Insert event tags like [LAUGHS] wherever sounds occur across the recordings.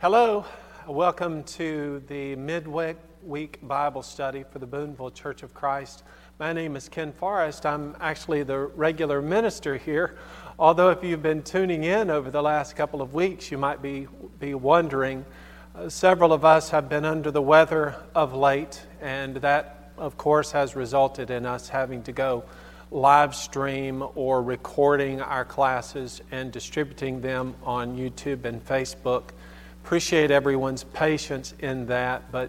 Hello, welcome to the midweek week Bible study for the Boonville Church of Christ. My name is Ken Forrest. I'm actually the regular minister here. Although, if you've been tuning in over the last couple of weeks, you might be, be wondering. Uh, several of us have been under the weather of late, and that, of course, has resulted in us having to go live stream or recording our classes and distributing them on YouTube and Facebook appreciate everyone's patience in that, but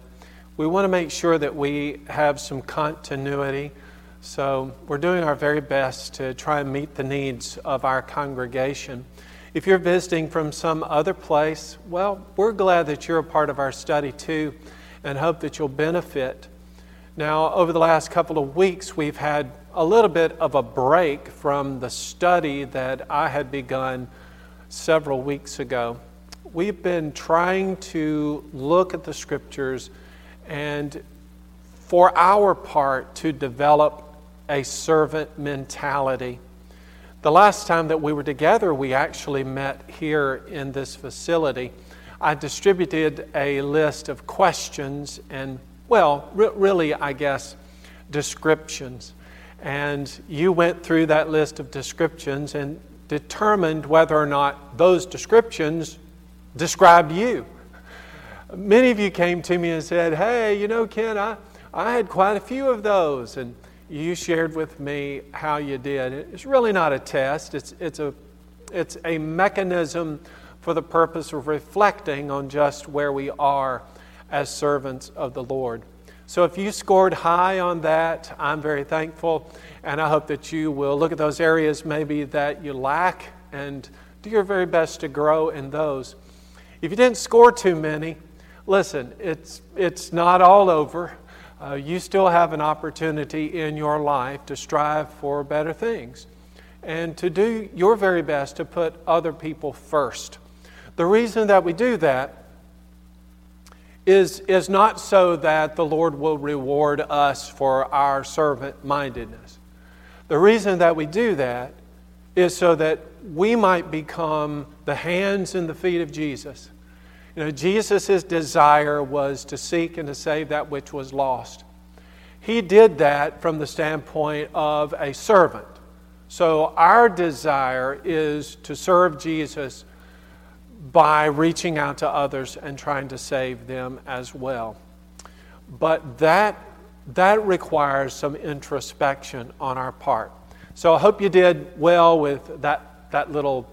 we want to make sure that we have some continuity. So we're doing our very best to try and meet the needs of our congregation. If you're visiting from some other place, well, we're glad that you're a part of our study too and hope that you'll benefit. Now, over the last couple of weeks, we've had a little bit of a break from the study that I had begun several weeks ago we've been trying to look at the scriptures and, for our part, to develop a servant mentality. The last time that we were together, we actually met here in this facility. I distributed a list of questions and, well, re- really, I guess, descriptions. And you went through that list of descriptions and determined whether or not those descriptions described you. Many of you came to me and said, Hey, you know, Ken, I, I had quite a few of those. And you shared with me how you did. It's really not a test, it's, it's, a, it's a mechanism for the purpose of reflecting on just where we are as servants of the Lord. So if you scored high on that, I'm very thankful, and I hope that you will look at those areas maybe that you lack and do your very best to grow in those. If you didn't score too many, listen, it's, it's not all over. Uh, you still have an opportunity in your life to strive for better things and to do your very best to put other people first. The reason that we do that is, is not so that the Lord will reward us for our servant mindedness. The reason that we do that is so that we might become the hands and the feet of Jesus you know, Jesus' desire was to seek and to save that which was lost. He did that from the standpoint of a servant. So our desire is to serve Jesus by reaching out to others and trying to save them as well. But that, that requires some introspection on our part. So I hope you did well with that, that little,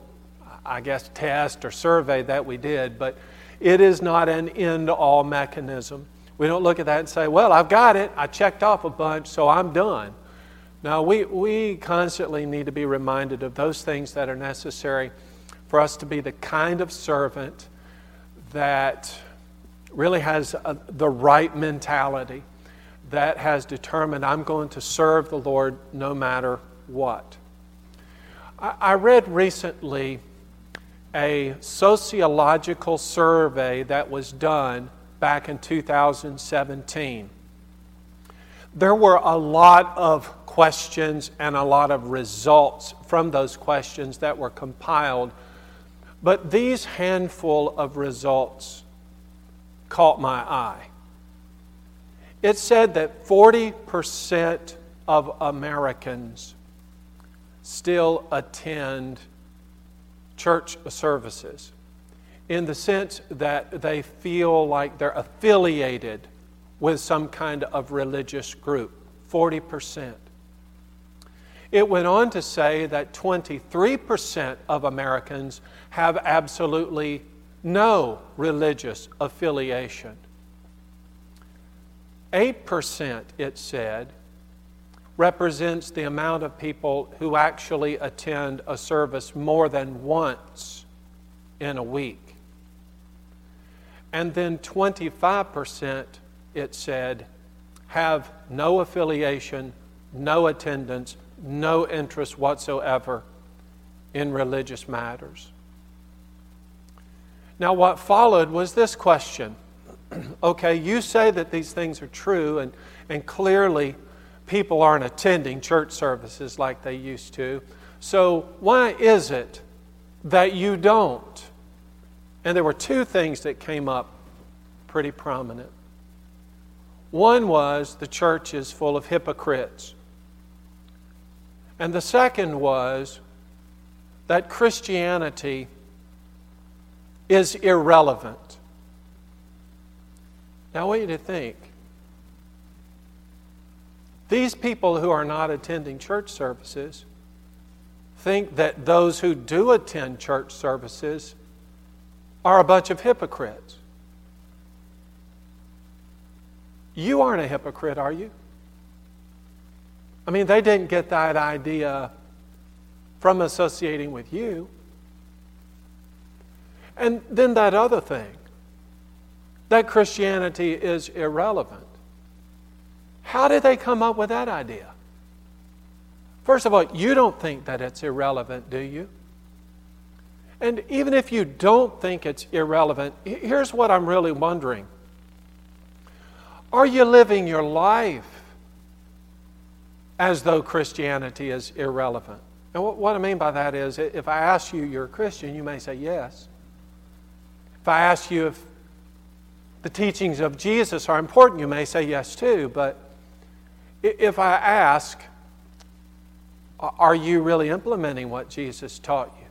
I guess, test or survey that we did. But it is not an end all mechanism. We don't look at that and say, well, I've got it. I checked off a bunch, so I'm done. Now, we, we constantly need to be reminded of those things that are necessary for us to be the kind of servant that really has a, the right mentality, that has determined, I'm going to serve the Lord no matter what. I, I read recently a sociological survey that was done back in 2017. There were a lot of questions and a lot of results from those questions that were compiled, but these handful of results caught my eye. It said that 40% of Americans still attend church services in the sense that they feel like they're affiliated with some kind of religious group 40%. It went on to say that 23% of Americans have absolutely no religious affiliation. 8%, it said, represents the amount of people who actually attend a service more than once in a week. And then 25%, it said, have no affiliation, no attendance, no interest whatsoever in religious matters. Now, what followed was this question. [CLEARS THROAT] okay, you say that these things are true, and, and clearly people aren't attending church services like they used to. So, why is it that you don't And there were two things that came up pretty prominent. One was the church is full of hypocrites. And the second was that Christianity is irrelevant. Now, I want you to think. These people who are not attending church services think that those who do attend church services are a bunch of hypocrites. You aren't a hypocrite, are you? I mean, they didn't get that idea from associating with you. And then that other thing that Christianity is irrelevant. How did they come up with that idea? First of all, you don't think that it's irrelevant, do you? And even if you don't think it's irrelevant, here's what I'm really wondering Are you living your life as though Christianity is irrelevant? And what I mean by that is, if I ask you, you're a Christian, you may say yes. If I ask you if the teachings of Jesus are important, you may say yes too. But if I ask, are you really implementing what Jesus taught you?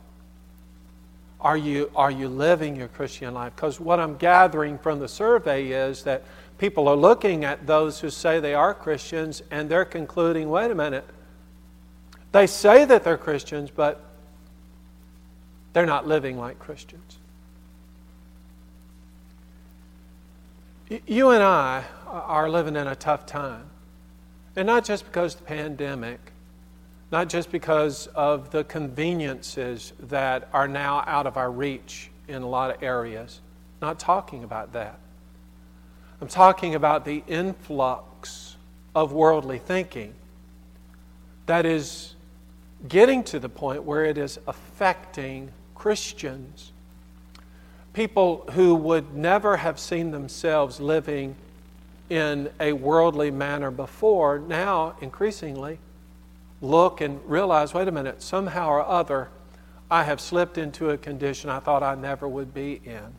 Are you, are you living your Christian life? Because what I'm gathering from the survey is that people are looking at those who say they are Christians and they're concluding wait a minute, they say that they're Christians, but they're not living like Christians. You and I are living in a tough time. And not just because of the pandemic, not just because of the conveniences that are now out of our reach in a lot of areas. Not talking about that. I'm talking about the influx of worldly thinking that is getting to the point where it is affecting Christians people who would never have seen themselves living in a worldly manner before now increasingly look and realize wait a minute, somehow or other, I have slipped into a condition I thought I never would be in.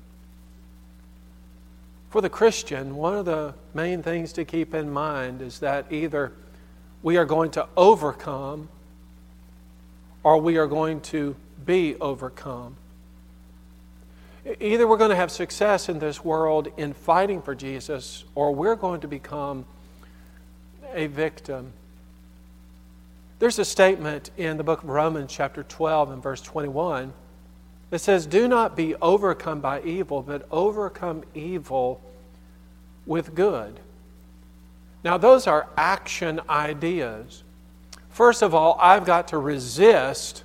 For the Christian, one of the main things to keep in mind is that either we are going to overcome or we are going to be overcome. Either we're going to have success in this world in fighting for Jesus, or we're going to become a victim. There's a statement in the book of Romans, chapter 12, and verse 21 that says, Do not be overcome by evil, but overcome evil with good. Now, those are action ideas. First of all, I've got to resist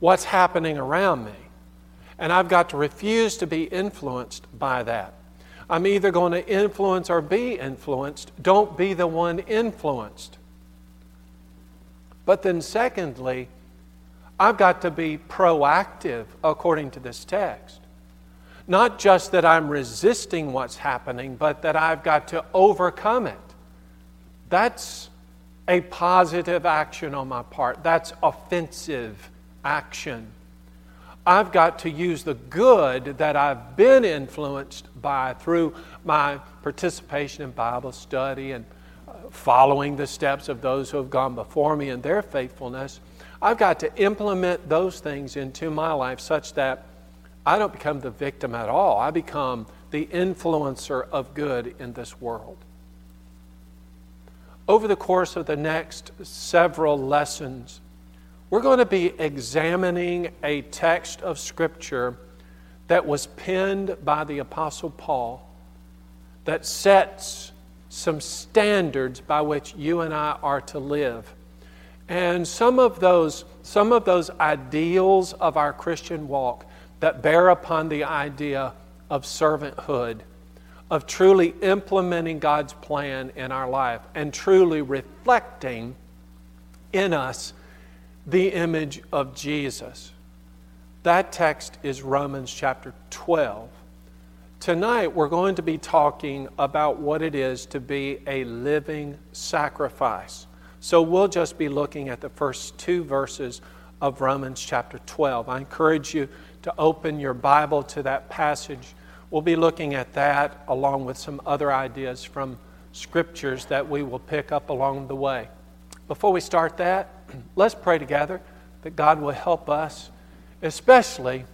what's happening around me. And I've got to refuse to be influenced by that. I'm either going to influence or be influenced. Don't be the one influenced. But then, secondly, I've got to be proactive according to this text. Not just that I'm resisting what's happening, but that I've got to overcome it. That's a positive action on my part. That's offensive action. I've got to use the good that I've been influenced by through my participation in Bible study and uh, following the steps of those who have gone before me in their faithfulness. I've got to implement those things into my life such that I don't become the victim at all. I become the influencer of good in this world. Over the course of the next several lessons, we're going to be examining a text of Scripture that was penned by the Apostle Paul that sets some standards by which you and I are to live. And some of those, some of those ideals of our Christian walk that bear upon the idea of servanthood, of truly implementing God's plan in our life, and truly reflecting in us the image of Jesus. That text is Romans chapter 12. Tonight, we're going to be talking about what it is to be a living sacrifice. So, we'll just be looking at the first two verses of Romans chapter 12. I encourage you to open your Bible to that passage. We'll be looking at that along with some other ideas from scriptures that we will pick up along the way. Before we start that, [CLEARS THROAT] let's pray together that God will help us, especially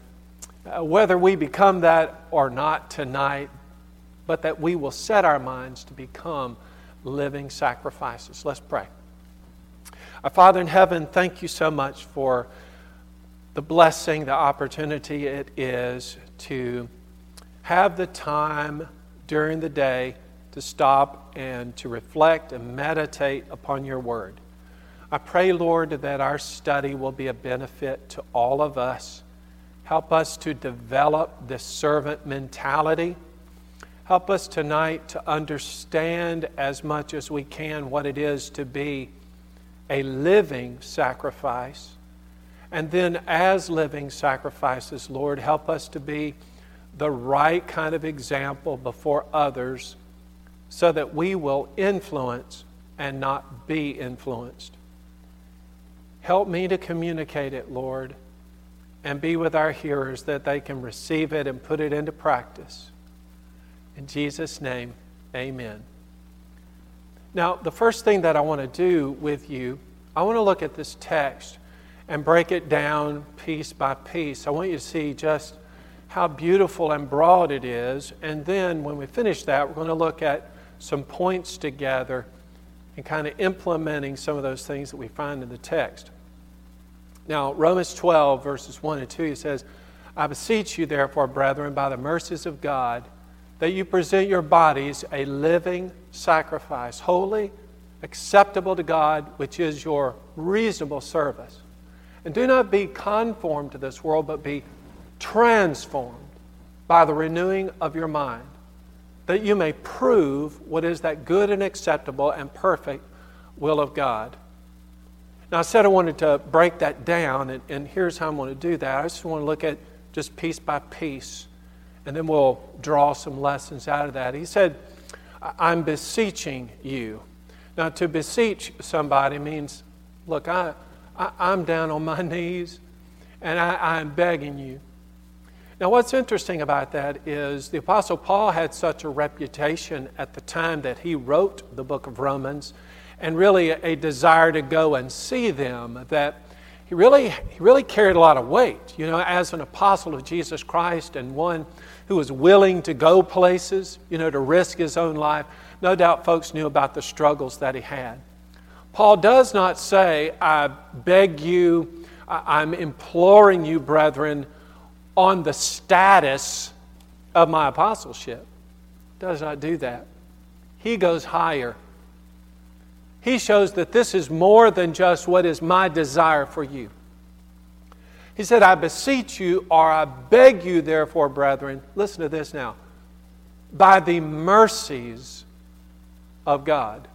uh, whether we become that or not tonight, but that we will set our minds to become living sacrifices. Let's pray. Our Father in heaven, thank you so much for the blessing, the opportunity it is to have the time during the day to stop and to reflect and meditate upon your word. I pray, Lord, that our study will be a benefit to all of us. Help us to develop this servant mentality. Help us tonight to understand as much as we can what it is to be a living sacrifice. And then, as living sacrifices, Lord, help us to be the right kind of example before others so that we will influence and not be influenced. Help me to communicate it, Lord, and be with our hearers that they can receive it and put it into practice. In Jesus' name, amen. Now, the first thing that I want to do with you, I want to look at this text and break it down piece by piece. I want you to see just how beautiful and broad it is. And then when we finish that, we're going to look at some points together and kind of implementing some of those things that we find in the text. Now, Romans 12, verses 1 and 2, he says, I beseech you, therefore, brethren, by the mercies of God, that you present your bodies a living sacrifice, holy, acceptable to God, which is your reasonable service. And do not be conformed to this world, but be transformed by the renewing of your mind, that you may prove what is that good and acceptable and perfect will of God. Now, I said I wanted to break that down, and, and here's how I'm going to do that. I just want to look at just piece by piece, and then we'll draw some lessons out of that. He said, I'm beseeching you. Now, to beseech somebody means, look, I, I, am down on my [LAUGHS] knees, and I, I'm begging you. Now, what's interesting about that is the Apostle Paul had such a reputation at the time that he wrote the book of Romans and really a desire to go and see them that he really, he really carried a lot of weight, you know, as an apostle of Jesus Christ and one who was willing to go places, you know, to risk his own life. No doubt folks knew about the struggles that he had. Paul does not say, I beg you, I'm imploring you, brethren, on the status of my apostleship. Does not do that. He goes higher. He shows that this is more than just what is my desire for you. He said, I beseech you, or I beg you, therefore, brethren, listen to this now, by the mercies of God.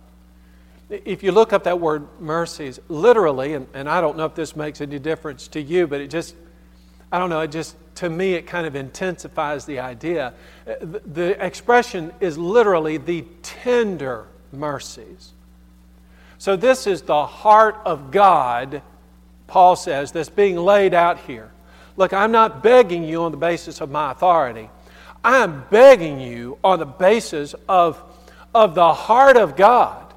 If you look up that word mercies, literally, and, and I don't know if this makes any difference to you, but it just, I don't know, it just, to me, it kind of intensifies the idea. The, expression is literally the tender mercies. So, this is the heart of God, Paul says, that's being laid out here. Look, I'm not begging you on the basis of my authority. I am begging you on the basis of, of the heart of God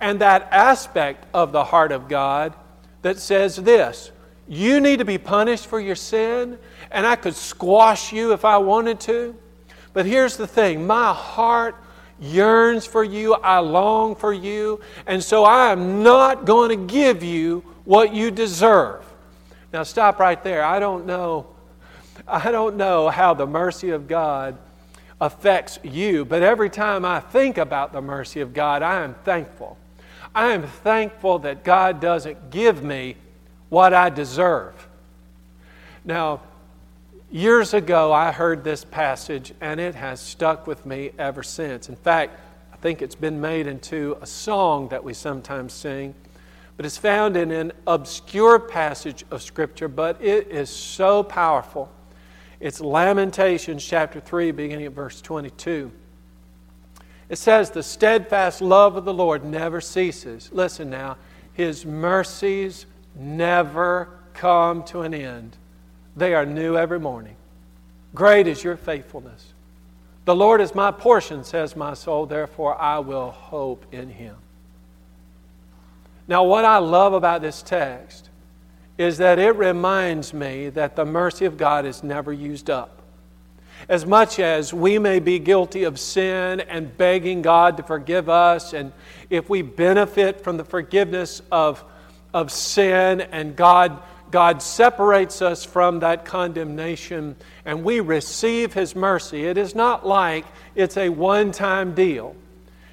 and that aspect of the heart of God that says this you need to be punished for your sin, and I could squash you if I wanted to. But here's the thing my heart yearns for you, I long for you, and so I am not going to give you what you deserve. Now stop right there. I don't know [LAUGHS] I don't know how the mercy of God affects you, but every time I think about the mercy of God, I am thankful. I am thankful that God doesn't give me what I deserve. Now, Years ago, I heard this passage, and it has stuck with me ever since. In fact, I think it's been made into a song that we sometimes sing, but it's found in an obscure passage of Scripture, but it is so powerful. It's Lamentations chapter 3, beginning at verse 22. It says, The steadfast love of the Lord never ceases. Listen now, His mercies never come to an end. They are new every morning. Great is your faithfulness. The Lord is my portion, says my soul, therefore I will hope in him. Now, what I love about this text is that it reminds me that the mercy of God is never used up. As much as we may be guilty of sin and begging God to forgive us, and if we benefit from the forgiveness of, of sin and God, God separates us from that condemnation and we receive His mercy, it is not like it's a one time deal.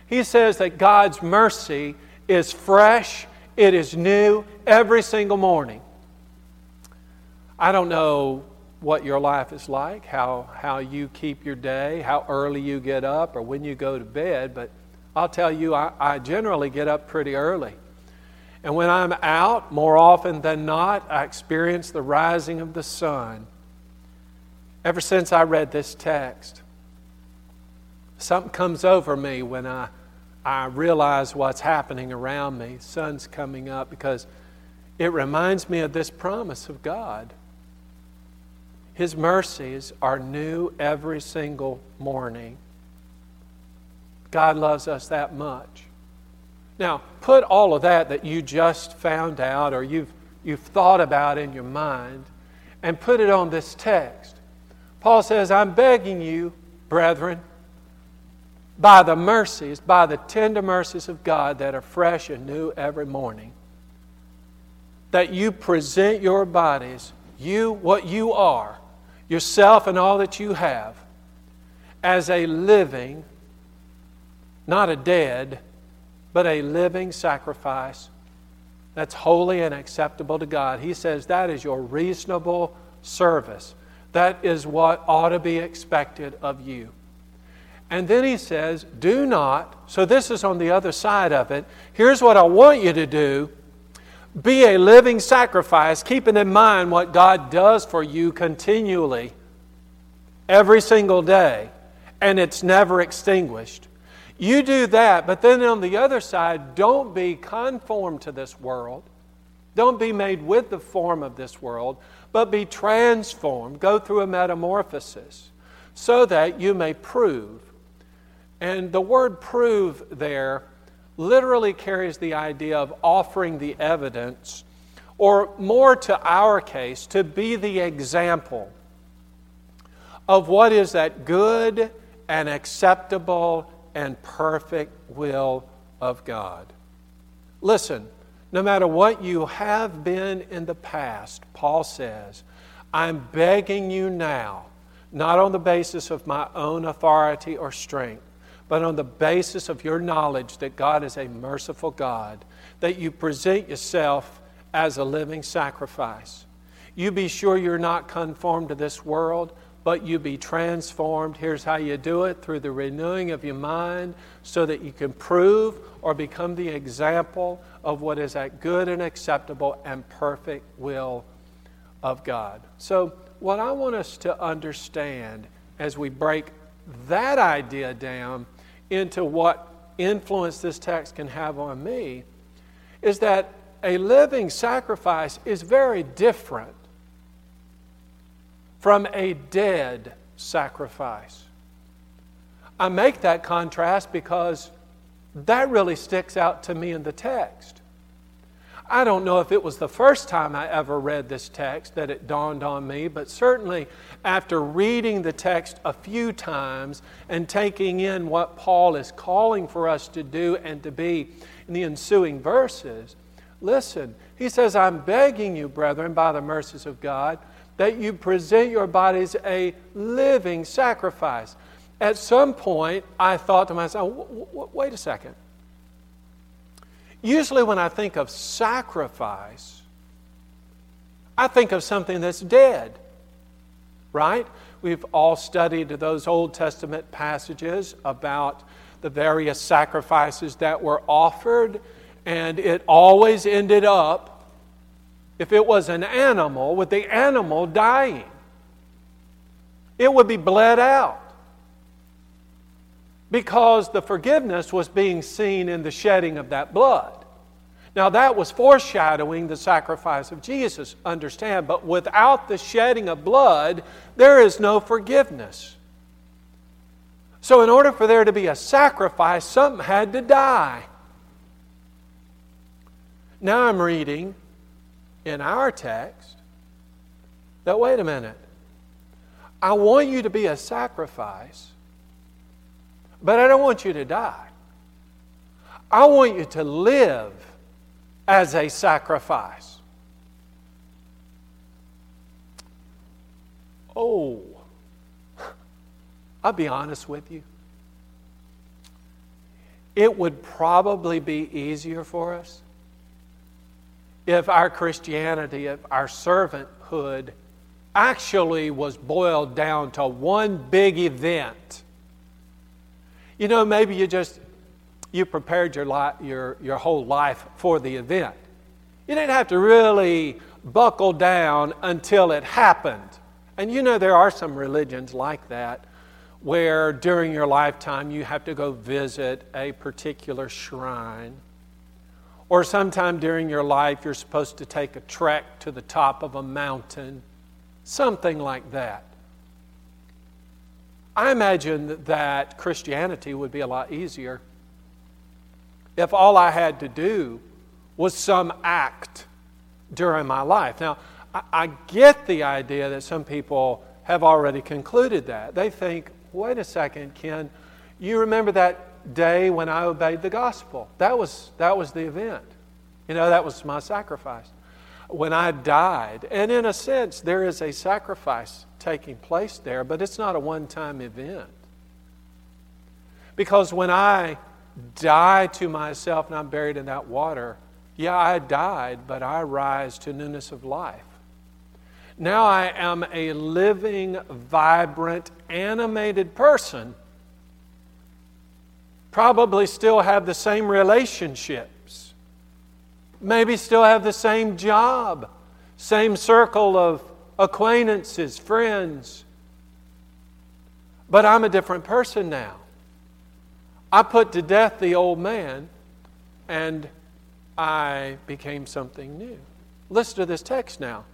He says that God's mercy is fresh, it is new every single morning. I don't know what your life is like, how, how you keep your day, how early you get up, or when you go to bed, but I'll tell you, I, I generally get up pretty early. And when I'm out, more often than not, I experience the rising of the sun. Ever since I read this text, something comes over me when I, I realize what's happening around me. Sun's coming up because it reminds me of this promise of God. His mercies are new every single morning. God loves us that much. Now, put all of that that you just found out or you've, you've thought about in your mind and put it on this text. Paul says, I'm begging you, brethren, by the mercies, by the tender mercies of God that are fresh and new every morning, that you present your bodies, you, what you are, yourself and all that you have as a living, not a dead, but a living sacrifice that's holy and acceptable to God. He says that is your reasonable service. That is what ought to be expected of you. And then he says, Do not, so this is on the other side of it. Here's what I want you to do be a living sacrifice, keeping in mind what God does for you continually, every single day, and it's never extinguished. You do that, but then on the other side, don't be conformed to this world. Don't be made with the form of this world, but be transformed. Go through a metamorphosis so that you may prove. And the word prove there literally carries the idea of offering the evidence, or more to our case, to be the example of what is that good and acceptable and perfect will of God. Listen, no matter what you have been in the past, Paul says, I'm begging you now, not on the basis of my own authority or strength but on the basis of your knowledge that God is a merciful God, that you present yourself as a living sacrifice. You be sure you're not conformed to this world, but you be transformed. Here's how you do it through the renewing of your mind so that you can prove or become the example of what is that good and acceptable and perfect will of God. So, what I want us to understand as we break that idea down into what influence this text can have on me is that a living sacrifice is very different from a dead sacrifice. I make that contrast because that really sticks out to me in the text. I don't know if it was the first time I ever read this text that it dawned on me, but certainly after reading the text a few times and taking in what Paul is calling for us to do and to be in the ensuing verses, listen, he says, I'm begging you, brethren, by the mercies of God, that you present your bodies a living sacrifice. At some point, I thought to myself, wait a second. Usually, when I think of sacrifice, I think of something that's dead, right? We've all studied those Old Testament passages about the various sacrifices that were offered, and it always ended up, if it was an animal, with the animal dying. It would be bled out because the forgiveness was being seen in the shedding of that blood. Now, that was foreshadowing the sacrifice of Jesus, understand, but without the shedding of blood, there is no forgiveness. So, in order for there to be a sacrifice, something had to die. Now, I'm reading in our text that, wait a minute, I want you to be a sacrifice, but I don't want you to die. I want you to live as a sacrifice. Oh, [LAUGHS] I'll be honest with you. It would probably be easier for us if our Christianity, if our servanthood actually was boiled down to one big event. You know, maybe you just you prepared your, li- your, your whole life for the event. You didn't have to really buckle down until it happened. And you know, there are some religions like that where during your lifetime you have to go visit a particular shrine. Or sometime during your life you're supposed to take a trek to the top of a mountain. Something like that. I imagine that Christianity would be a lot easier if all I had to do was some act during my life. Now, I, get the idea that some people have already concluded that. They think, wait a second, Ken, you remember that day when I obeyed the gospel? That was, that was the event. You know, that was my sacrifice. When I died, and in a sense, there is a sacrifice taking place there, but it's not a one time event. Because when I die to myself and I'm buried in that water, yeah, I died, but I rise to newness of life. Now I am a living, vibrant, animated person. Probably still have the same relationships. Maybe still have the same job, same circle of acquaintances, friends. But I'm a different person now. I put to death the old man and I became something new. Listen to this text now.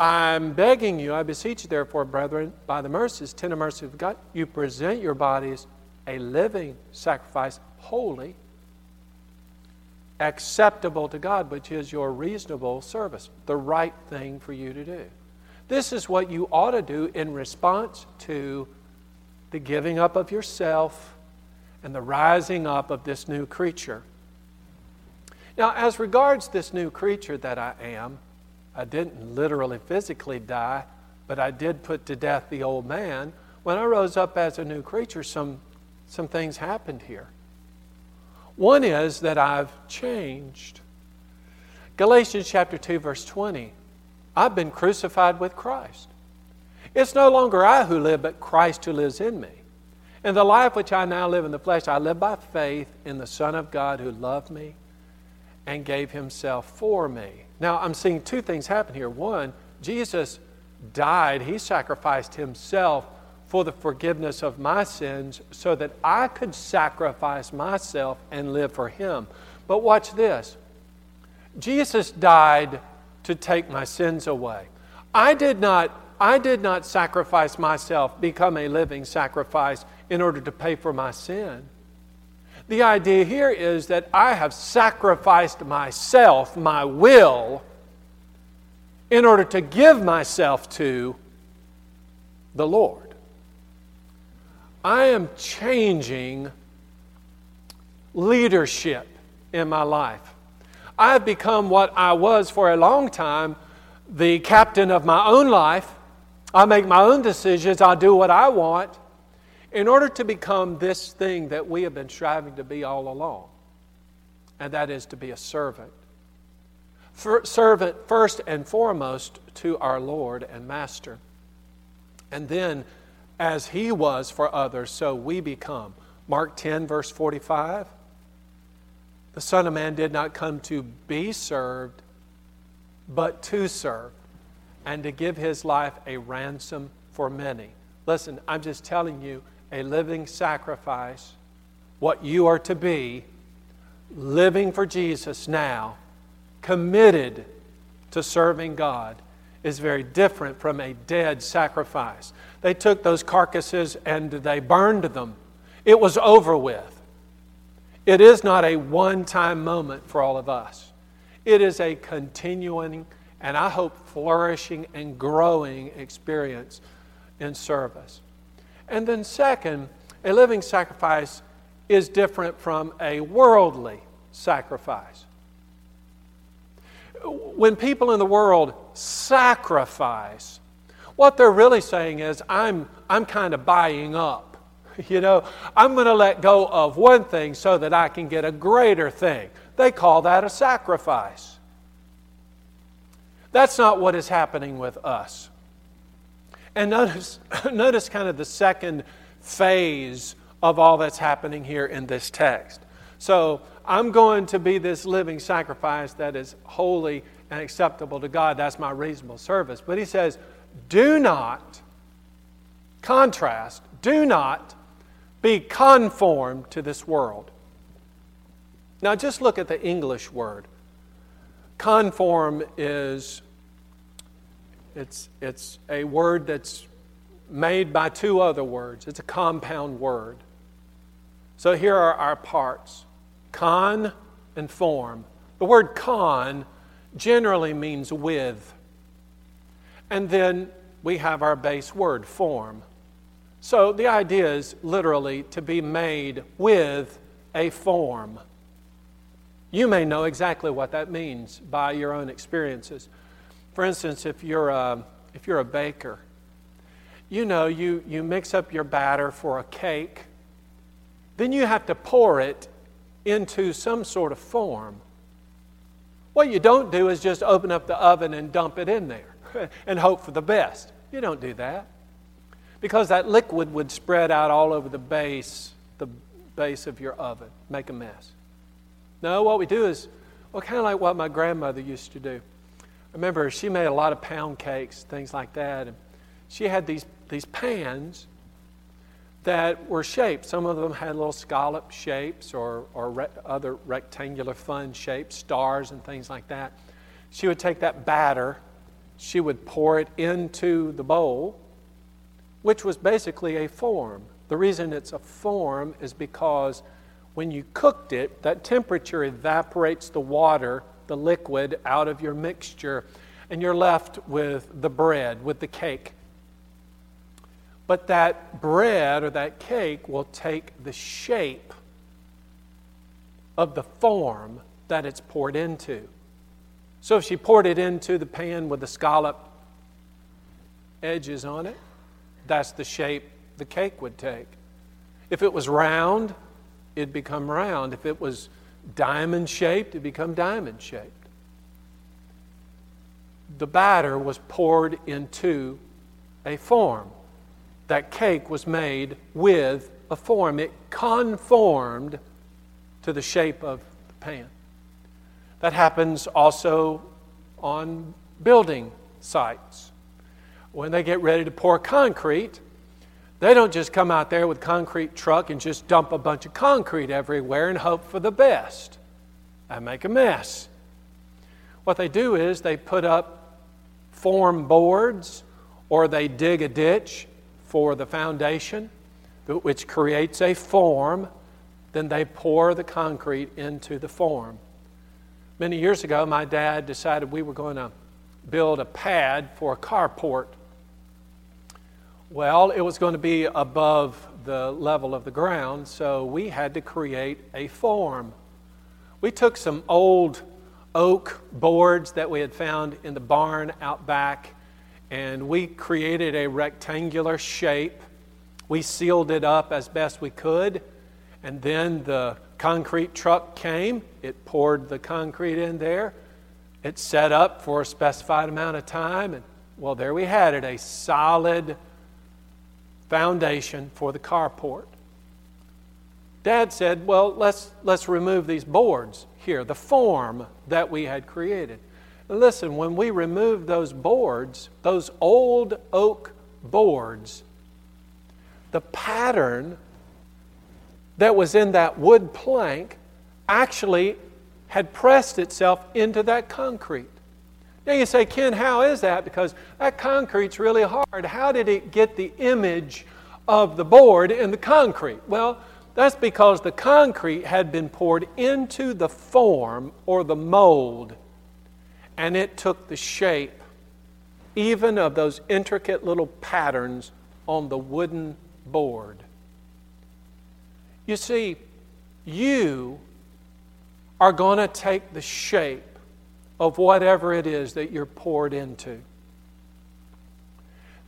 I'm begging you, I beseech you, therefore, brethren, by the mercies, tender mercy of God, you present your bodies a living sacrifice, holy, acceptable to God, which is your reasonable service, the right thing for you to do. This is what you ought to do in response to the giving up of yourself and the rising up of this new creature. Now, as regards this new creature that I am, I didn't literally physically die, but I did put to death the old man. When I rose up as a new creature, some, some things happened here. One is that I've changed. Galatians chapter 2, verse 20. I've been crucified with Christ. It's no longer I who live, but Christ who lives in me. And the life which I now live in the flesh, I live by faith in the Son of God who loved me and gave himself for me. Now, I'm seeing two things happen here. One, Jesus died, he sacrificed himself for the forgiveness of my sins so that I could sacrifice myself and live for him. But watch this Jesus died to take my sins away. I did not I did not sacrifice myself, become a living sacrifice in order to pay for my sin. The idea here is that I have sacrificed myself, my will, in order to give myself to the Lord. I am changing leadership in my life. I've become what I was for a long time the captain of my own life I make my own decisions, I do what I want in order to become this thing that we have been striving to be all along, and that is to be a servant. For, servant first and foremost to our Lord and Master. And then, as He was for others, so we become. Mark 10, verse 45. The Son of Man did not come to be served, but to serve and to give his life a ransom for many. Listen, I'm just telling you a living sacrifice, what you are to be, living for Jesus now, committed to serving God, is very different from a dead sacrifice. They took those carcasses and they burned them. It was over with. It is not a one time moment for all of us, it is a continuing and I hope flourishing and growing experience in service. And then, second, a living sacrifice is different from a worldly sacrifice. When people in the world sacrifice, what they're really saying is, I'm, I'm kind of buying up. [LAUGHS] You know, I'm going to let go of one thing so that I can get a greater thing. They call that a sacrifice. That's not what is happening with us. And notice, [LAUGHS] notice kind of the second phase of all that's happening here in this text. So I'm going to be this living sacrifice that is holy and acceptable to God. That's my reasonable service. But he says, do not, contrast, do not be conformed to this world. Now just look at the English word. Conform is it's, it's a word that's made by two other words. It's a compound word. So here are our parts con and form. The word con generally means with. And then we have our base word, form. So the idea is literally to be made with a form. You may know exactly what that means by your own experiences. For instance, if you're a, if you're a baker, you know you, you mix up your batter for a cake, then you have to pour it into some sort of form. What you don't do is just open up the oven and dump it in there [LAUGHS] and hope for the best. You don't do that. Because that liquid would spread out all over the base, the base of your oven, make a mess. No, what we do is, well, kind of like what my grandmother used to do. I remember she made a lot of pound cakes, things like that. And she had these, these pans that were shaped. Some of them had little scallop shapes or, or re- other rectangular fun shapes, stars and things like that. She would take that batter, she would pour it into the bowl, which was basically a form. The reason it's a form is because when you cooked it, that temperature evaporates the water the liquid out of your mixture, and you're left with the bread, with the cake. But that bread or that cake will take the shape of the form that it's poured into. So if she poured it into the pan with the scallop edges on it, that's the shape the cake would take. If it was round, it'd become round. If it was diamond shaped, it'd become diamond shaped. The batter was poured into a form. That cake was made with a form. It conformed to the shape of the pan. That happens also on building sites. When they get ready to pour concrete, they don't just come out there with concrete truck and just dump a bunch of concrete everywhere and hope for the best. and make a mess. What they do is they put up form boards or they dig a ditch for the foundation, which creates a form. Then they pour the concrete into the form. Many years ago, my dad decided we were going to build a pad for a carport well, it was going to be above the level of the ground, so we had to create a form. We took some old oak boards that we had found in the barn out back, and we created a rectangular shape. We sealed it up as best we could, and then the concrete truck came. It poured the concrete in there. It set up for a specified amount of time, and well, there we had it a solid foundation for the carport. Dad said, Well, let's, let's remove these boards here, the form that we had created. Listen, when we removed those boards, those old oak boards, the pattern that was in that wood plank actually had pressed itself into that concrete. Now you say, Ken, how is that? Because that concrete's really hard. How did it get the image of the board in the concrete? Well, that's because the concrete had been poured into the form or the mold, and it took the shape even of those intricate little patterns on the wooden board. You see, you are going to take the shape of whatever it is that you're poured into.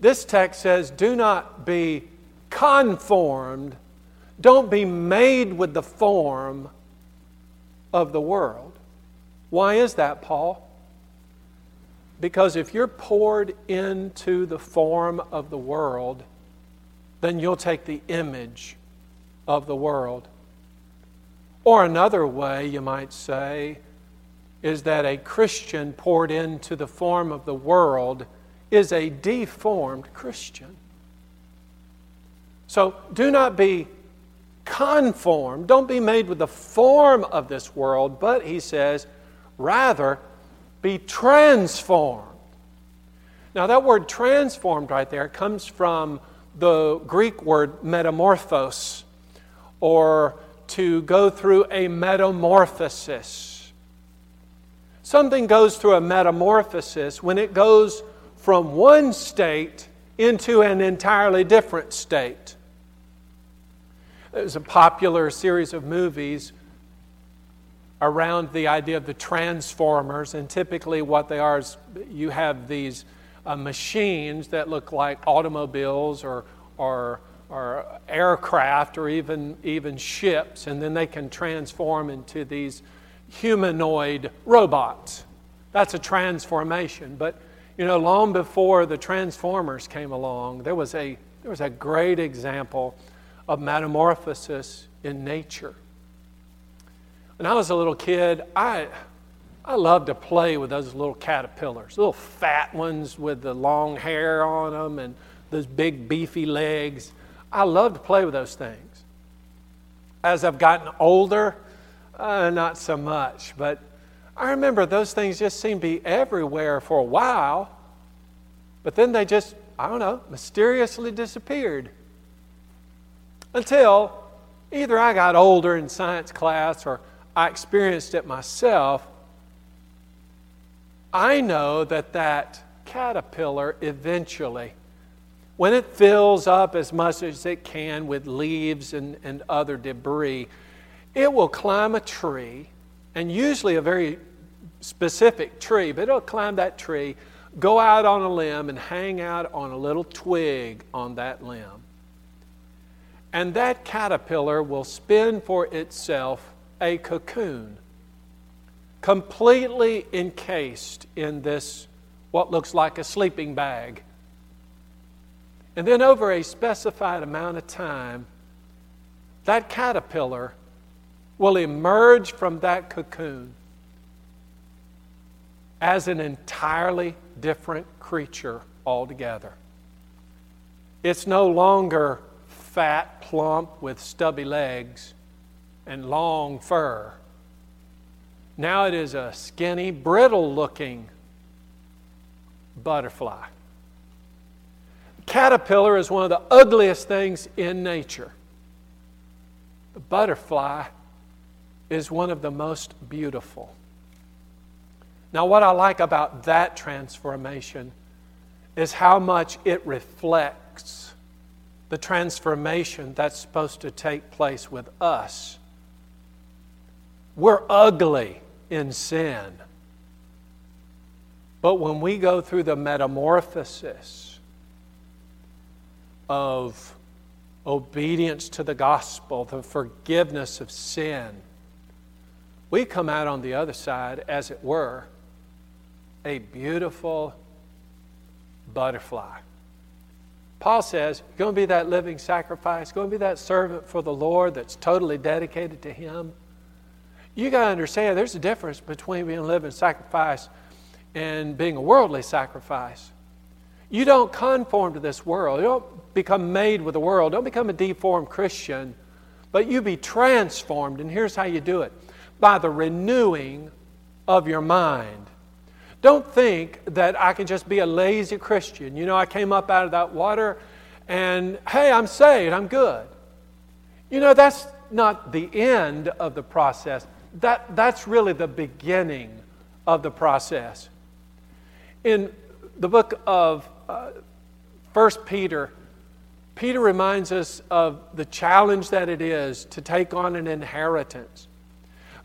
This text says, Do not be conformed, don't be made with the form of the world. Why is that, Paul? Because if you're poured into the form of the world, then you'll take the image of the world. Or another way you might say is that a Christian poured into the form of the world is a deformed Christian. So do not be conformed, don't be made with the form of this world, but he says, rather be transformed. Now, that word transformed right there comes from the Greek word metamorphos, or to go through a metamorphosis. Something goes through a metamorphosis when it goes from one state into an entirely different state. There's a popular series of movies around the idea of the transformers, and typically what they are is you have these uh, machines that look like automobiles or, or, or aircraft or even, even ships, and then they can transform into these humanoid robots. That's a transformation. But, you know, long before the Transformers came along, there was a, there was a great example of metamorphosis in nature. When I was a little kid, I, I loved to play with those little caterpillars, little fat ones with the long hair on them and those big beefy legs. I loved to play with those things. As I've gotten older, uh, not so much, but I remember those things just seemed to be everywhere for a while, but then they just, I don't know, mysteriously disappeared. Until either I got older in science class or I experienced it myself, I know that that caterpillar eventually, when it fills up as much as it can with leaves and, and other debris, it will climb a tree, and usually a very specific tree, but it'll climb that tree, go out on a limb, and hang out on a little twig on that limb. And that caterpillar will spin for itself a cocoon, completely encased in this, what looks like a sleeping bag. And then, over a specified amount of time, that caterpillar will emerge from that cocoon as an entirely different creature altogether. It's no longer fat, plump, with stubby legs and long fur. Now it is a skinny, brittle looking butterfly. Caterpillar is one of the ugliest things in nature. The butterfly is one of the most beautiful. Now, what I like about that transformation is how much it reflects the transformation that's supposed to take place with us we're ugly in sin. But when we go through the metamorphosis of obedience to the gospel, the forgiveness of sin, we come out on the other side, as it were, a beautiful butterfly. Paul says, You're going to be that living sacrifice, going to be that servant for the Lord that's totally dedicated to Him. You got to understand there's a difference between being a living sacrifice and being a worldly sacrifice. You don't conform to this world. You don't become made with the world. Don't become a deformed Christian, but you be transformed. And here's how you do it by the renewing of your mind. Don't think that I can just be a lazy Christian. You know, I came up out of that water and, hey, I'm saved, I'm good. You know, that's not the end of the process. That, that's really the beginning of the process. In the book of uh, 1 Peter, Peter reminds us of the challenge that it is to take on an inheritance.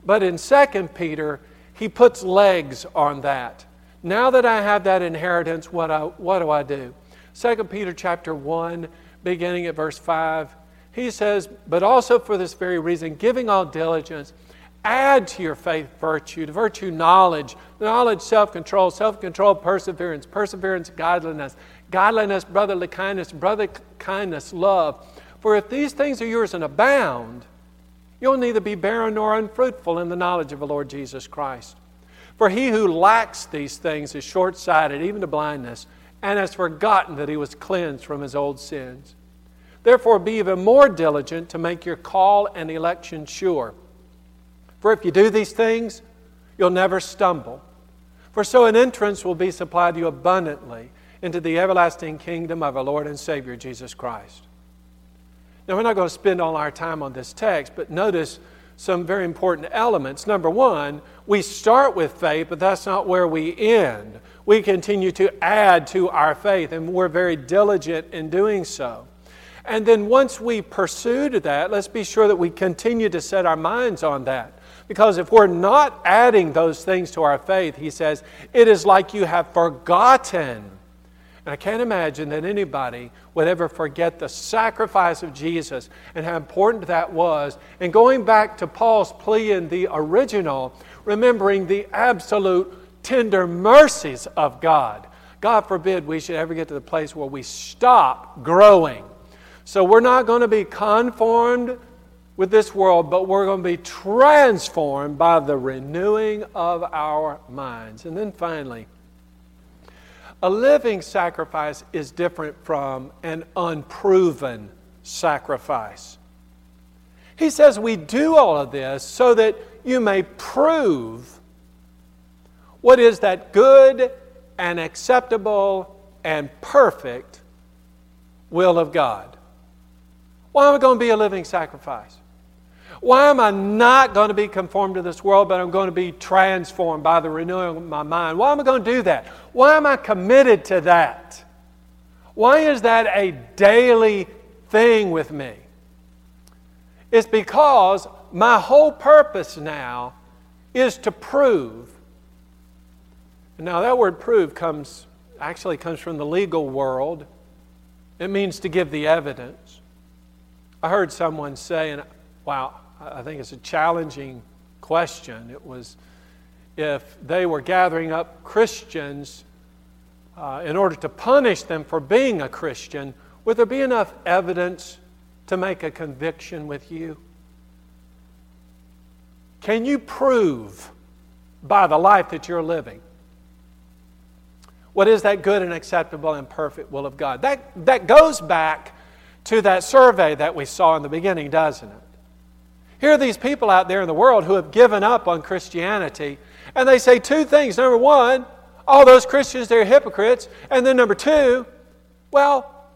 But in 2 Peter, he puts legs on that. Now that I have that inheritance, what, I, what do I do? 2 Peter chapter 1, beginning at verse 5, he says, But also for this very reason, giving all diligence, add to your faith virtue, to virtue knowledge, knowledge self control, self control perseverance, perseverance godliness, godliness brotherly kindness, brotherly kindness love. For if these things are yours and abound, you'll neither be barren nor unfruitful in the knowledge of the Lord Jesus Christ. For he who lacks these things is short sighted, even to blindness, and has forgotten that he was cleansed from his old sins. Therefore, be even more diligent to make your call and election sure. For if you do these things, you'll never stumble. For so an entrance will be supplied to you abundantly into the everlasting kingdom of our Lord and Savior Jesus Christ. Now, we're not going to spend all our time on this text, but notice some very important elements. Number one, we start with faith, but that's not where we end. We continue to add to our faith, and we're very diligent in doing so. And then once we pursued that, let's be sure that we continue to set our minds on that. Because if we're not adding those things to our faith, he says, it is like you have forgotten. And I can't imagine that anybody would ever forget the sacrifice of Jesus and how important that was. And going back to Paul's plea in the original, remembering the absolute tender mercies of God. God forbid we should ever get to the place where we stop growing. So we're not going to be conformed with this world, but we're going to be transformed by the renewing of our minds. And then finally, a living sacrifice is different from an unproven sacrifice. He says we do all of this so that you may prove what is that good and acceptable and perfect will of God. Why am I going to be a living sacrifice? Why am I not going to be conformed to this world, but I'm going to be transformed by the renewing of my mind? Why am I going to do that? Why am I committed to that? Why is that a daily thing with me? It's because my whole purpose now is to prove. Now, that word prove comes actually comes from the legal world. It means to give the evidence. I heard someone say, and wow, I think it's a challenging question. It was if they were gathering up Christians uh, in order to punish them for being a Christian, would there be enough evidence to make a conviction with you? Can you prove by the life that you're living what is that good and acceptable and perfect will of God? That, that goes back to that survey that we saw in the beginning, doesn't it? Here are these people out there in the world who have given up on Christianity, and they say two things. Number one, all those Christians, they're hypocrites. And then number two, well,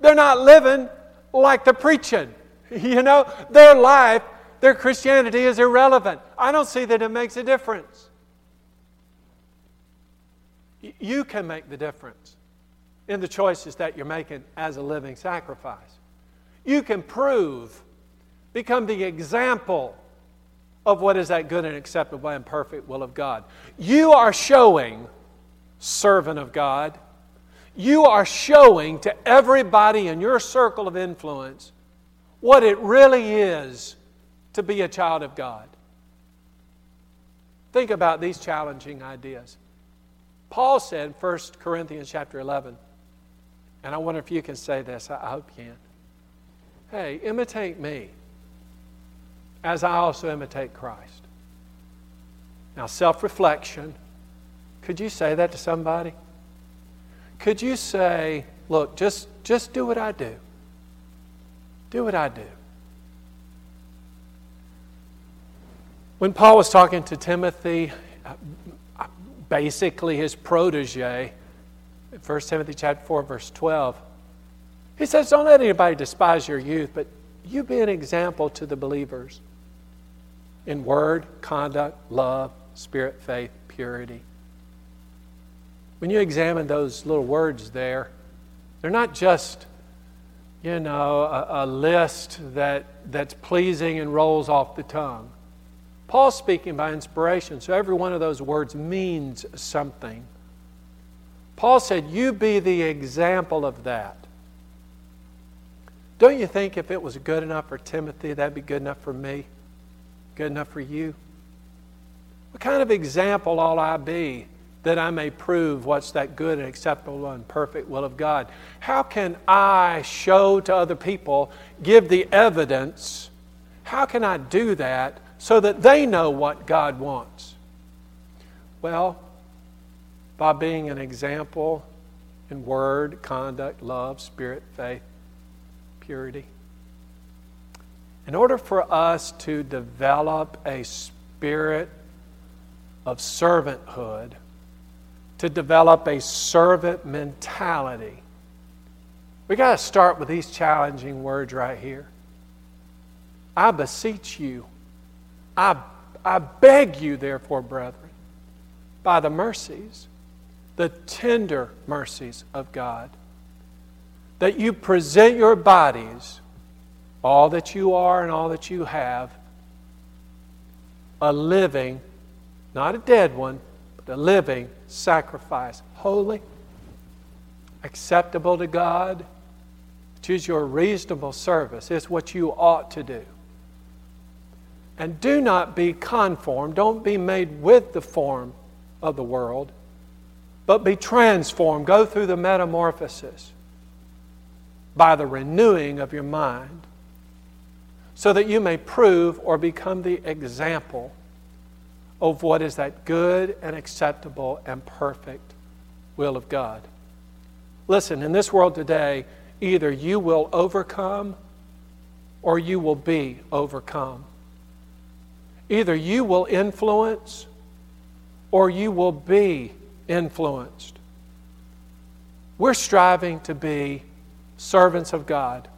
they're not living like they're preaching. [LAUGHS] You know, their life, their Christianity is irrelevant. I don't see that it makes a difference. You can make the difference in the choices that you're making as a living sacrifice. You can prove become the example of what is that good and acceptable and perfect will of God. You are showing, servant of God, you are showing to everybody in your circle of influence what it really is to be a child of God. Think about these challenging ideas. Paul said in 1 Corinthians chapter 11, and I wonder if you can say this, I hope you can. Hey, imitate me as I also imitate Christ. Now, self reflection. Could you say that to somebody? Could you say, look, just, just do what I do? Do what I do. When Paul was talking to Timothy, uh, basically his protege, 1 Timothy chapter 4, verse 12, he says, Don't let anybody despise your youth, but you be an example to the believers in word, conduct, love, spirit, faith, purity. When you examine those little words there, they're not just, you know, a, a list that, that's pleasing and rolls off the tongue. Paul's speaking by inspiration, so every one of those words means something. Paul said, You be the example of that. Don't you think if it was good enough for Timothy, that'd be good enough for me? Good enough for you? What kind of example ought I be that I may prove what's that good and acceptable and perfect will of God? How can I show to other people, give the evidence? How can I do that so that they know what God wants? Well, by being an example in word, conduct, love, spirit, faith, purity. In order for us to develop a spirit of servanthood, to develop a servant mentality, we got to start with these challenging words right here. I beseech you, I, I beg you, therefore, brethren, by the mercies, the tender mercies of God that you present your bodies, all that you are and all that you have, a living, not a dead one, but a living sacrifice, holy, acceptable to God, Choose your reasonable service. It's what you ought to do. And do not be conformed, don't be made with the form of the world, but be transformed. Go through the metamorphosis by the renewing of your mind, so that you may prove or become the example of what is that good and acceptable and perfect will of God. Listen, in this world today, either you will overcome or you will be overcome. Either you will influence or you will be influenced. We're striving to be servants of God.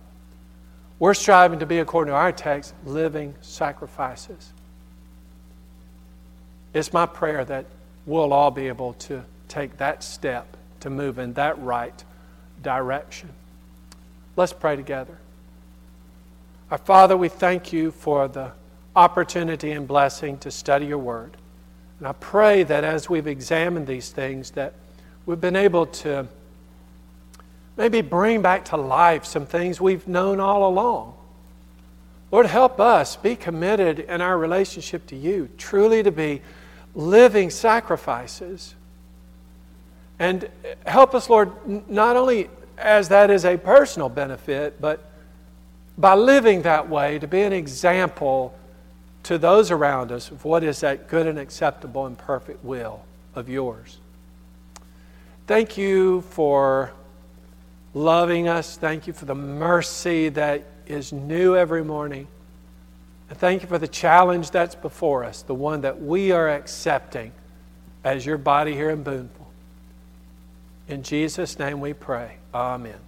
We're striving to be, according to our text, living sacrifices. It's my prayer that we'll all be able to take that step to move in that right direction. Let's pray together. Our Father, we thank you for the opportunity and blessing to study your word. And I pray that as we've examined these things, that we've been able to maybe bring back to life some things we've known all along. Lord, help us be committed in our relationship to you, truly to be living sacrifices. And help us, Lord, not only as that is a personal benefit, but by living that way, to be an example to those around us of what is that good and acceptable and perfect will of yours. Thank you for loving us. Thank you for the mercy that is new every morning. And thank you for the challenge that's before us, the one that we are accepting as your body here in Boonville. In Jesus' name we pray. Amen.